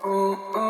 I won't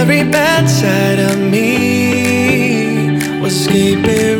every bad side of me was escaping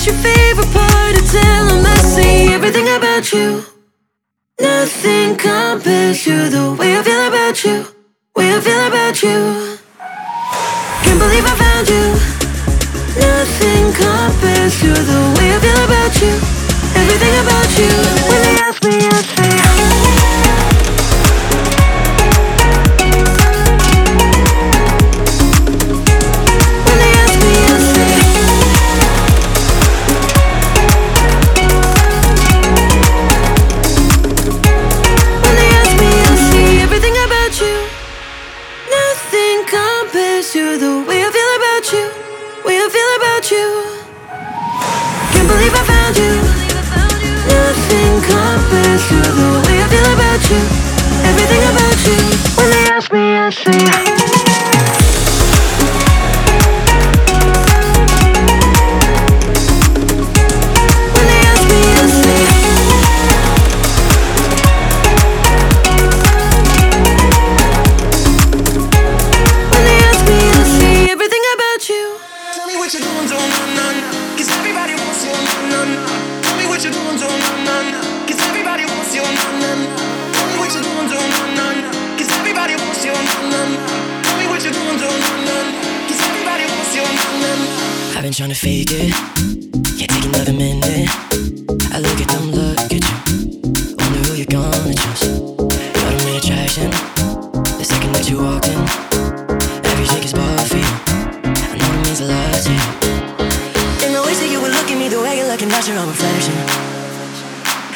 What's your favorite part of telling me see everything about you. Nothing compares to the way I feel about you. Way I feel about you. Can't believe I found you. Nothing compares to the way I feel about you. Everything about you. When they ask me, I say.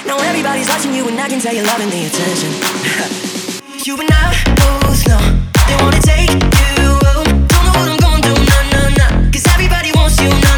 Now everybody's watching you and I can tell you're loving the attention. you and I both know they wanna take you home. Don't know what I'm gonna do, nah, nah, nah. Cause everybody wants you now.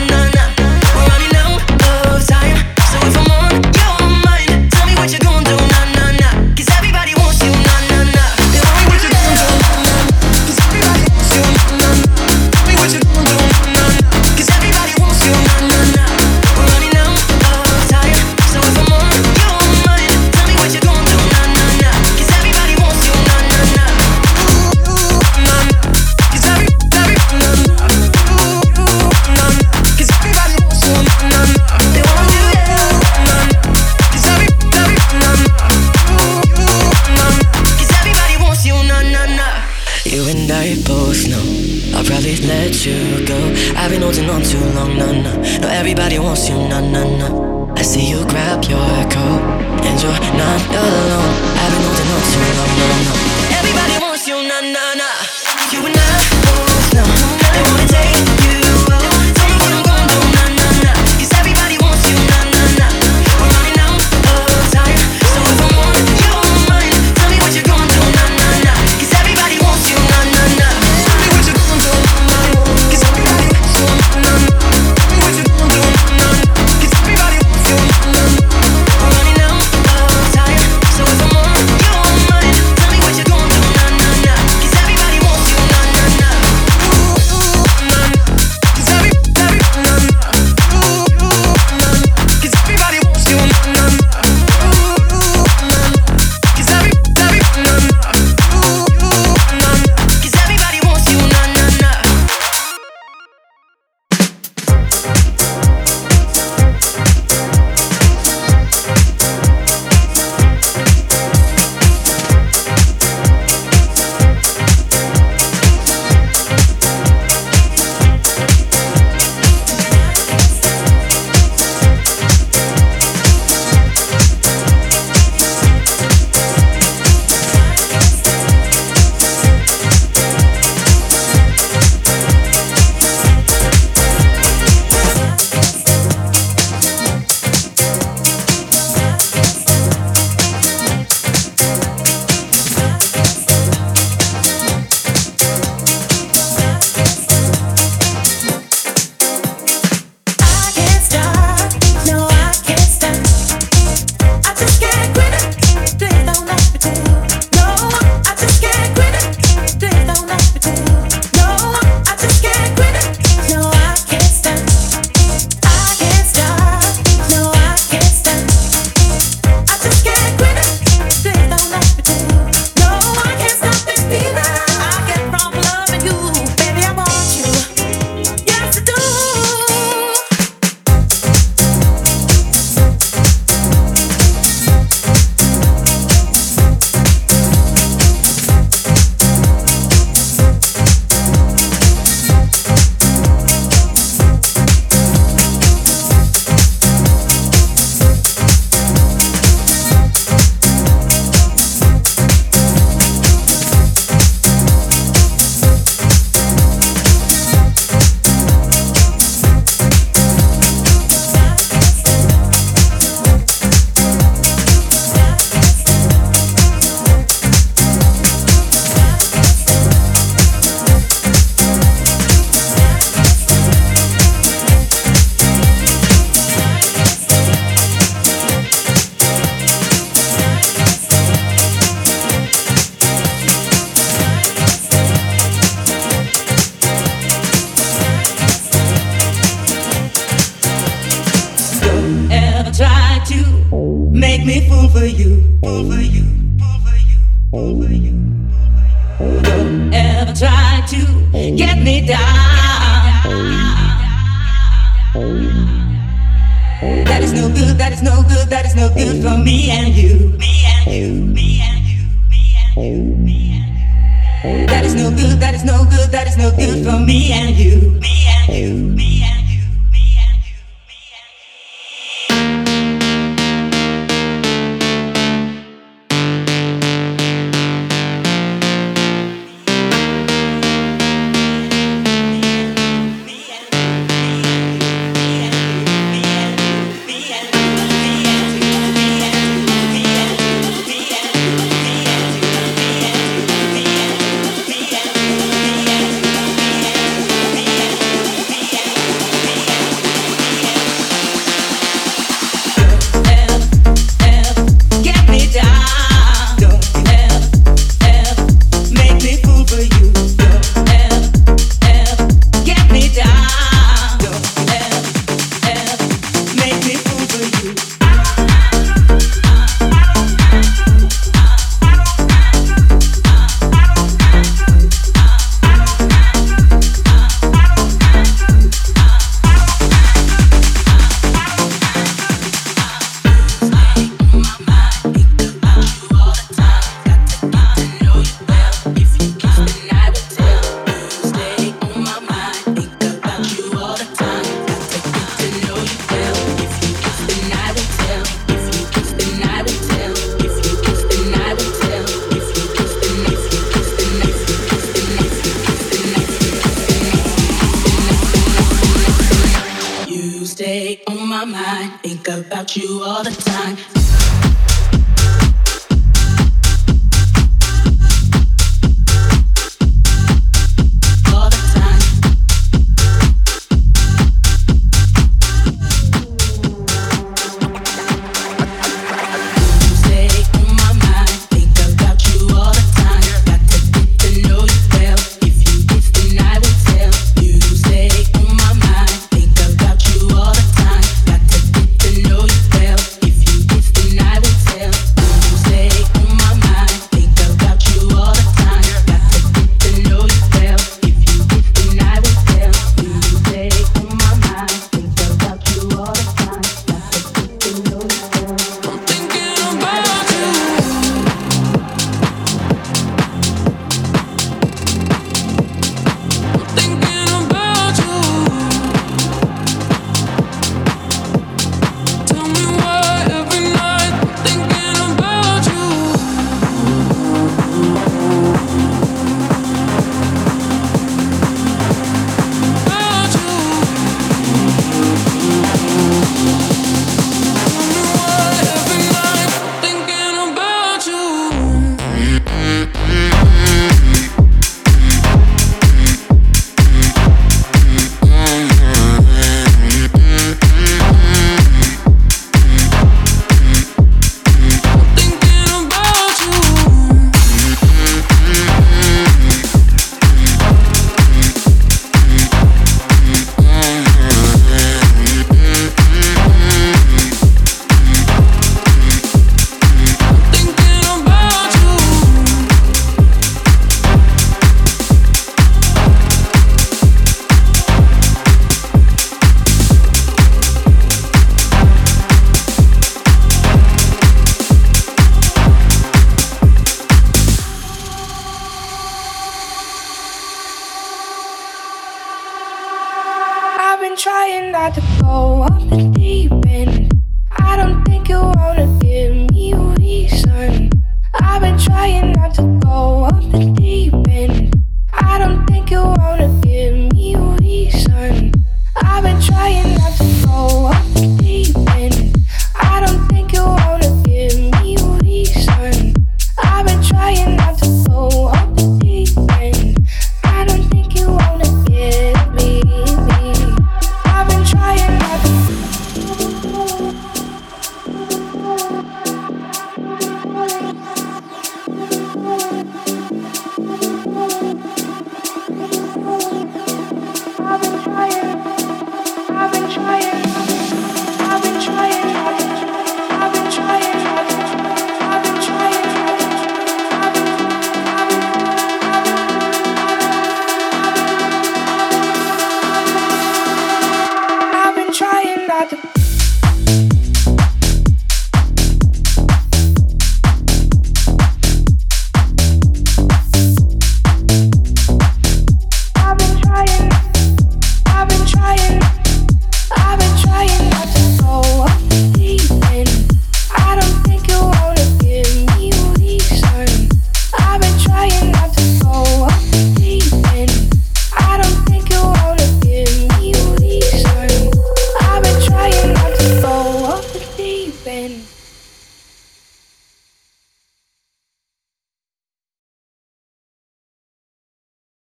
I've been holding on too long, no, no. No, everybody wants you, no, no, no. I see you grab your coat, and you're not alone. I've been holding on too long, no, no. Everybody wants. That is no good, that is no good, that is no good for me and you, me and you, me and you. not to go